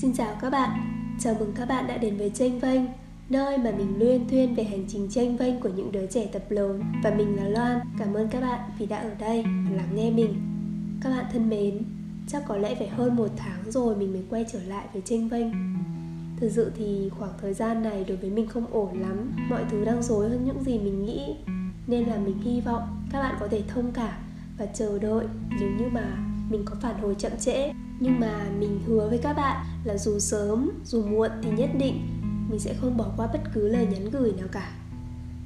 Xin chào các bạn, chào mừng các bạn đã đến với Tranh Vênh Nơi mà mình luyên thuyên về hành trình tranh vênh của những đứa trẻ tập lớn Và mình là Loan, cảm ơn các bạn vì đã ở đây và lắng nghe mình. Các bạn thân mến, chắc có lẽ phải hơn một tháng rồi mình mới quay trở lại với tranh vênh. Thực sự thì khoảng thời gian này đối với mình không ổn lắm. Mọi thứ đang rối hơn những gì mình nghĩ. Nên là mình hy vọng các bạn có thể thông cảm và chờ đợi. Nếu như mà mình có phản hồi chậm trễ nhưng mà mình hứa với các bạn là dù sớm, dù muộn thì nhất định mình sẽ không bỏ qua bất cứ lời nhắn gửi nào cả.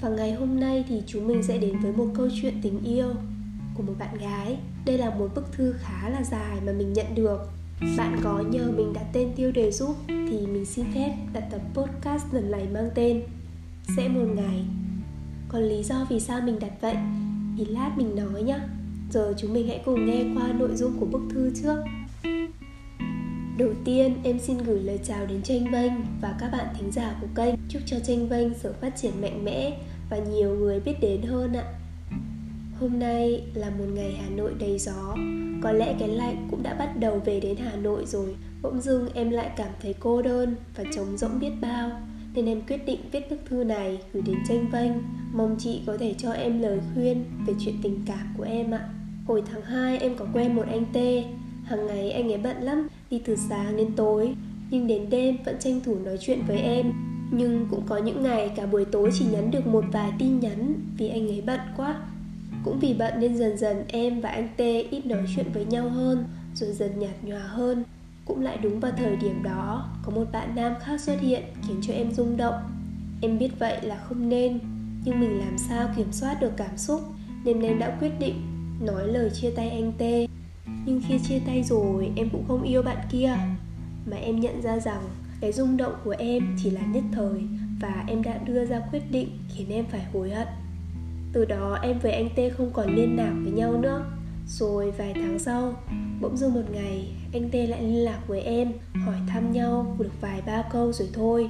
Và ngày hôm nay thì chúng mình sẽ đến với một câu chuyện tình yêu của một bạn gái. Đây là một bức thư khá là dài mà mình nhận được. Bạn có nhờ mình đặt tên tiêu đề giúp thì mình xin phép đặt tập podcast lần này mang tên sẽ một ngày. Còn lý do vì sao mình đặt vậy thì lát mình nói nhá. Giờ chúng mình hãy cùng nghe qua nội dung của bức thư trước. Đầu tiên, em xin gửi lời chào đến Tranh Vênh và các bạn thính giả của kênh. Chúc cho Tranh Vênh sự phát triển mạnh mẽ và nhiều người biết đến hơn ạ. Hôm nay là một ngày Hà Nội đầy gió. Có lẽ cái lạnh cũng đã bắt đầu về đến Hà Nội rồi. Bỗng dưng em lại cảm thấy cô đơn và trống rỗng biết bao. Nên em quyết định viết bức thư này gửi đến tranh vênh. Mong chị có thể cho em lời khuyên về chuyện tình cảm của em ạ. Hồi tháng 2 em có quen một anh T. Hàng ngày anh ấy bận lắm, đi từ sáng đến tối, Nhưng đến đêm vẫn tranh thủ nói chuyện với em. Nhưng cũng có những ngày cả buổi tối chỉ nhắn được một vài tin nhắn Vì anh ấy bận quá. Cũng vì bận nên dần dần em và anh tê ít nói chuyện với nhau hơn, Rồi dần nhạt nhòa hơn. Cũng lại đúng vào thời điểm đó, Có một bạn nam khác xuất hiện khiến cho em rung động. Em biết vậy là không nên, Nhưng mình làm sao kiểm soát được cảm xúc Nên em đã quyết định nói lời chia tay anh tê nhưng khi chia tay rồi em cũng không yêu bạn kia. Mà em nhận ra rằng cái rung động của em chỉ là nhất thời và em đã đưa ra quyết định khiến em phải hối hận. Từ đó em với anh T không còn liên lạc với nhau nữa. Rồi vài tháng sau bỗng dưng một ngày anh T lại liên lạc với em hỏi thăm nhau được vài ba câu rồi thôi.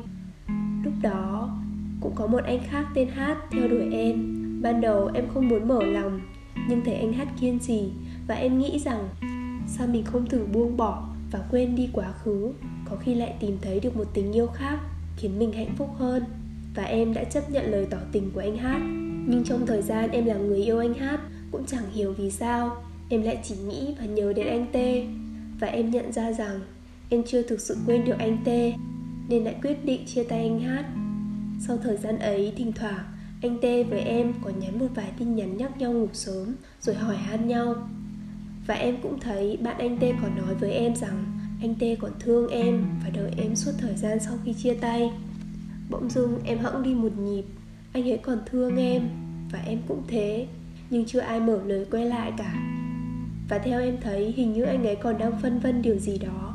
Lúc đó cũng có một anh khác tên Hát theo đuổi em. Ban đầu em không muốn mở lòng nhưng thấy anh Hát kiên trì và em nghĩ rằng, sao mình không thử buông bỏ và quên đi quá khứ? Có khi lại tìm thấy được một tình yêu khác, khiến mình hạnh phúc hơn. Và em đã chấp nhận lời tỏ tình của anh hát. Nhưng trong thời gian em là người yêu anh hát, cũng chẳng hiểu vì sao, em lại chỉ nghĩ và nhớ đến anh t. Và em nhận ra rằng, em chưa thực sự quên được anh t, nên lại quyết định chia tay anh hát. Sau thời gian ấy, thỉnh thoảng, anh t với em có nhắn một vài tin nhắn nhắc nhau ngủ sớm, rồi hỏi han nhau và em cũng thấy bạn anh T còn nói với em rằng anh T còn thương em và đợi em suốt thời gian sau khi chia tay. Bỗng dưng em hững đi một nhịp Anh ấy còn thương em Và em cũng thế Nhưng chưa ai mở lời quay lại cả. Và theo em thấy hình như anh ấy còn đang phân vân điều gì đó.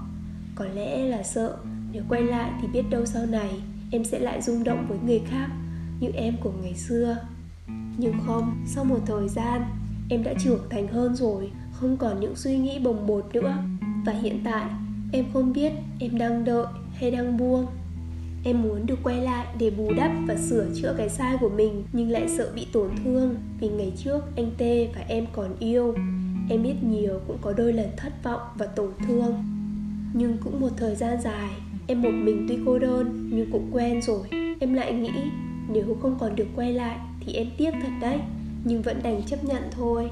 Có lẽ là sợ Nếu quay lại thì biết đâu sau này Em sẽ lại rung động với người khác Như em của ngày xưa. Nhưng không, sau một thời gian Em đã trưởng thành hơn rồi không còn những suy nghĩ bồng bột nữa. Và hiện tại, em không biết em đang đợi hay đang buông. Em muốn được quay lại để bù đắp và sửa chữa cái sai của mình, nhưng lại sợ bị tổn thương vì ngày trước anh tê và em còn yêu. Em biết nhiều cũng có đôi lần thất vọng và tổn thương. Nhưng cũng một thời gian dài, em một mình tuy cô đơn nhưng cũng quen rồi. Em lại nghĩ, nếu không còn được quay lại thì em tiếc thật đấy, nhưng vẫn đành chấp nhận thôi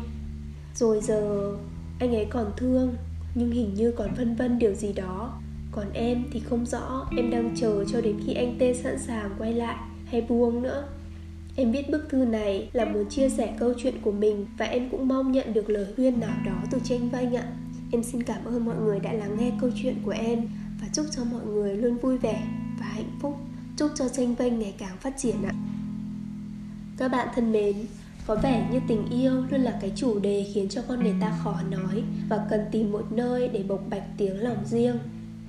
rồi giờ anh ấy còn thương Nhưng hình như còn vân vân điều gì đó. Còn em thì không rõ Em đang chờ cho đến khi anh Tê sẵn sàng quay lại Hay buông nữa. Em viết bức thư này là muốn chia sẻ câu chuyện của mình Và em cũng mong nhận được lời khuyên nào đó từ tranh vanh ạ. Em xin cảm ơn mọi người đã lắng nghe câu chuyện của em Và chúc cho mọi người luôn vui vẻ và hạnh phúc. Chúc cho tranh vanh ngày càng phát triển ạ. Các bạn thân mến, có vẻ như tình yêu luôn là cái chủ đề khiến cho con người ta khó nói và cần tìm một nơi để bộc bạch tiếng lòng riêng.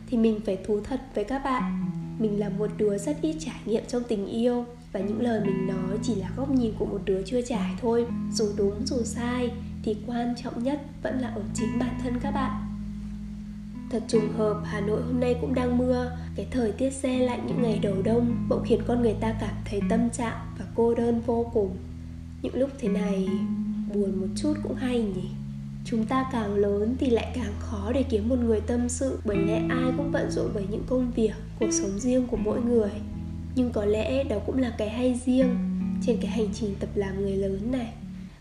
Thì mình phải thú thật với các bạn mình là một đứa rất ít trải nghiệm trong tình yêu và những lời mình nói chỉ là góc nhìn của một đứa chưa trải thôi. Dù đúng dù sai thì quan trọng nhất vẫn là ở chính bản thân các bạn. Thật trùng hợp, Hà Nội hôm nay cũng đang mưa. Cái thời tiết xe lạnh những ngày đầu đông Bỗng khiến con người ta cảm thấy tâm trạng và cô đơn vô cùng những lúc thế này, buồn một chút cũng hay nhỉ. Chúng ta càng lớn thì lại càng khó để kiếm một người tâm sự, bởi lẽ ai cũng bận rộn bởi những công việc, cuộc sống riêng của mỗi người. Nhưng có lẽ đó cũng là cái hay riêng trên cái hành trình tập làm người lớn này.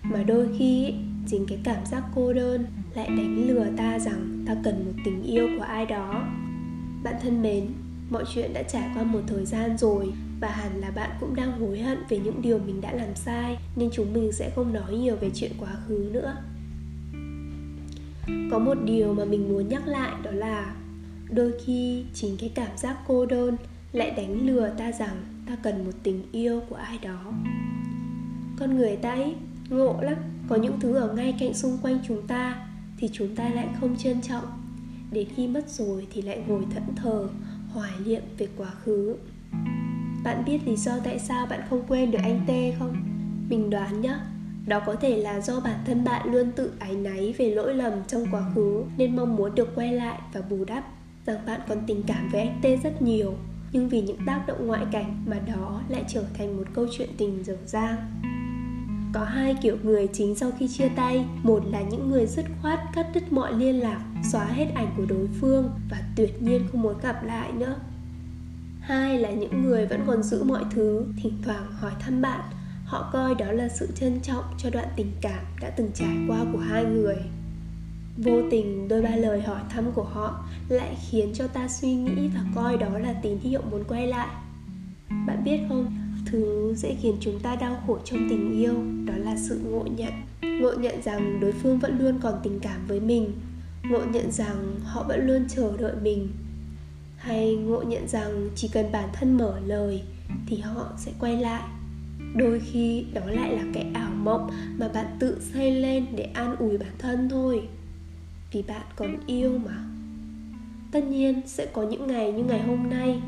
Mà đôi khi, chính cái cảm giác cô đơn lại đánh lừa ta rằng ta cần một tình yêu của ai đó. Bạn thân mến, mọi chuyện đã trải qua một thời gian rồi và hẳn là bạn cũng đang hối hận về những điều mình đã làm sai, nên chúng mình sẽ không nói nhiều về chuyện quá khứ nữa. Có một điều mà mình muốn nhắc lại, đó là đôi khi chính cái cảm giác cô đơn lại đánh lừa ta rằng ta cần một tình yêu của ai đó. Con người ta ấy, ngộ lắm, có những thứ ở ngay cạnh xung quanh chúng ta thì chúng ta lại không trân trọng. Đến khi mất rồi thì lại ngồi thẫn thờ, hoài niệm về quá khứ bạn biết lý do tại sao bạn không quên được anh tê không? Mình đoán nhá. Đó có thể là do bản thân bạn luôn tự áy náy về lỗi lầm trong quá khứ nên mong muốn được quay lại và bù đắp. Rằng bạn còn tình cảm với anh tê rất nhiều, nhưng vì những tác động ngoại cảnh mà đó lại trở thành một câu chuyện tình dở dang. Có hai kiểu người chính sau khi chia tay. Một là những người dứt khoát, cắt đứt mọi liên lạc, xóa hết ảnh của đối phương và tuyệt nhiên không muốn gặp lại nữa hai là những người vẫn còn giữ mọi thứ, thỉnh thoảng hỏi thăm bạn. Họ coi đó là sự trân trọng cho đoạn tình cảm đã từng trải qua của hai người. Vô tình đôi ba lời hỏi thăm của họ lại khiến cho ta suy nghĩ và coi đó là tín hiệu muốn quay lại. Bạn biết không, thứ dễ khiến chúng ta đau khổ trong tình yêu đó là sự ngộ nhận. Ngộ nhận rằng đối phương vẫn luôn còn tình cảm với mình. Ngộ nhận rằng họ vẫn luôn chờ đợi mình hay ngộ nhận rằng chỉ cần bản thân mở lời thì họ sẽ quay lại. Đôi khi đó lại là cái ảo mộng mà bạn tự xây lên để an ủi bản thân thôi. Vì bạn còn yêu mà. Tất nhiên sẽ có những ngày như ngày hôm nay.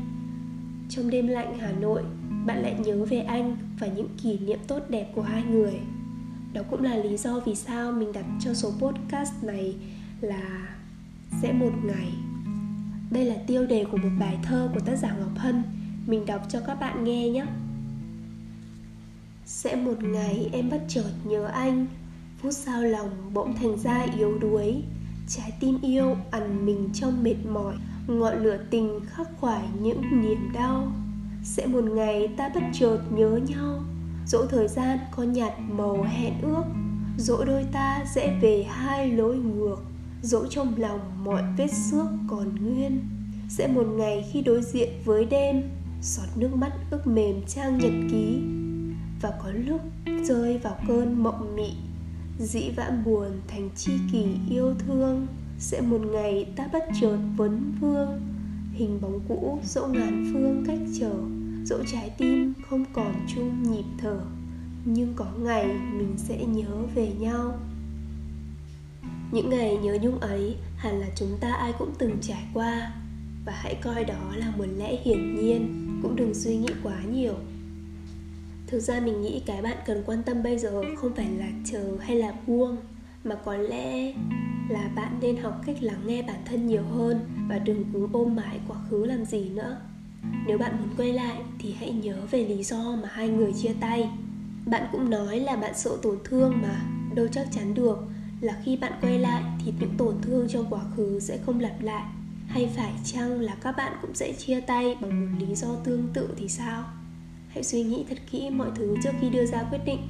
Trong đêm lạnh hà nội, bạn lại nhớ về anh và những kỷ niệm tốt đẹp của hai người. Đó cũng là lý do vì sao mình đặt cho số podcast này là sẽ một ngày đây là tiêu đề của một bài thơ của tác giả ngọc hân. Mình đọc cho các bạn nghe nhé. Sẽ một ngày em bất chợt nhớ anh. Phút sao lòng bỗng thành ra yếu đuối. Trái tim yêu ẩn mình trong mệt mỏi. Ngọn lửa tình khắc khoải những niềm đau. Sẽ một ngày ta bất chợt nhớ nhau. Dỗ thời gian có nhạt màu hẹn ước dỗ đôi ta sẽ về hai lối ngược dỗ trong lòng mọi vết xước còn nguyên, sẽ một ngày khi đối diện với đêm, giọt nước mắt ướt mềm trang nhật ký. Và có lúc rơi vào cơn mộng mị, dĩ vãn buồn thành chi kỷ yêu thương, sẽ một ngày ta bất chợt vấn vương. Hình bóng cũ dẫu ngàn phương cách trở, dẫu trái tim không còn chung nhịp thở, nhưng có ngày mình sẽ nhớ về nhau những ngày nhớ nhung ấy, hẳn là chúng ta ai cũng từng trải qua. Và hãy coi đó là một lẽ hiển nhiên, cũng đừng suy nghĩ quá nhiều. Thực ra mình nghĩ cái bạn cần quan tâm bây giờ không phải là chờ hay là buông, mà có lẽ là bạn nên học cách lắng nghe bản thân nhiều hơn và đừng cứ ôm mãi quá khứ làm gì nữa. Nếu bạn muốn quay lại thì hãy nhớ về lý do mà hai người chia tay. Bạn cũng nói là bạn sợ tổn thương mà, đâu chắc chắn được là khi bạn quay lại thì những tổn thương trong quá khứ sẽ không lặp lại. Hay phải chăng là các bạn cũng sẽ chia tay bằng một lý do tương tự thì sao? Hãy suy nghĩ thật kỹ mọi thứ trước khi đưa ra quyết định.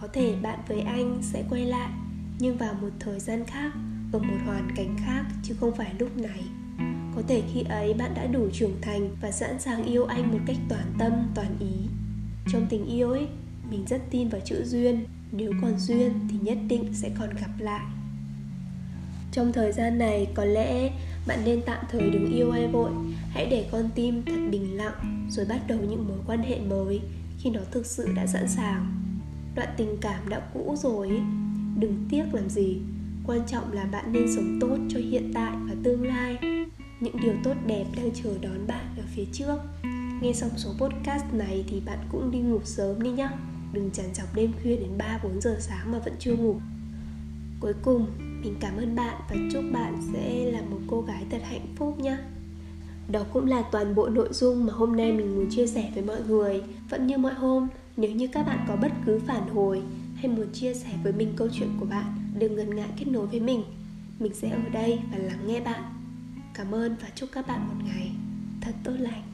Có thể bạn với anh sẽ quay lại, nhưng vào một thời gian khác, ở một hoàn cảnh khác chứ không phải lúc này. Có thể khi ấy bạn đã đủ trưởng thành và sẵn sàng yêu anh một cách toàn tâm, toàn ý. Trong tình yêu ấy, mình rất tin vào chữ duyên nếu còn duyên thì nhất định sẽ còn gặp lại. Trong thời gian này, có lẽ bạn nên tạm thời đừng yêu ai vội. Hãy để con tim thật bình lặng, rồi bắt đầu những mối quan hệ mới khi nó thực sự đã sẵn sàng. Đoạn tình cảm đã cũ rồi đừng tiếc làm gì. Quan trọng là bạn nên sống tốt cho hiện tại và tương lai. Những điều tốt đẹp đang chờ đón bạn ở phía trước. Nghe xong số podcast này thì bạn cũng đi ngủ sớm đi nhá đừng trằn chọc đêm khuya đến 3-4 giờ sáng mà vẫn chưa ngủ. Cuối cùng, mình cảm ơn bạn và chúc bạn sẽ là một cô gái thật hạnh phúc nhé. Đó cũng là toàn bộ nội dung mà hôm nay mình muốn chia sẻ với mọi người. Vẫn như mọi hôm, nếu như các bạn có bất cứ phản hồi hay muốn chia sẻ với mình câu chuyện của bạn, đừng ngần ngại kết nối với mình. Mình sẽ ở đây và lắng nghe bạn. Cảm ơn và chúc các bạn một ngày thật tốt lành.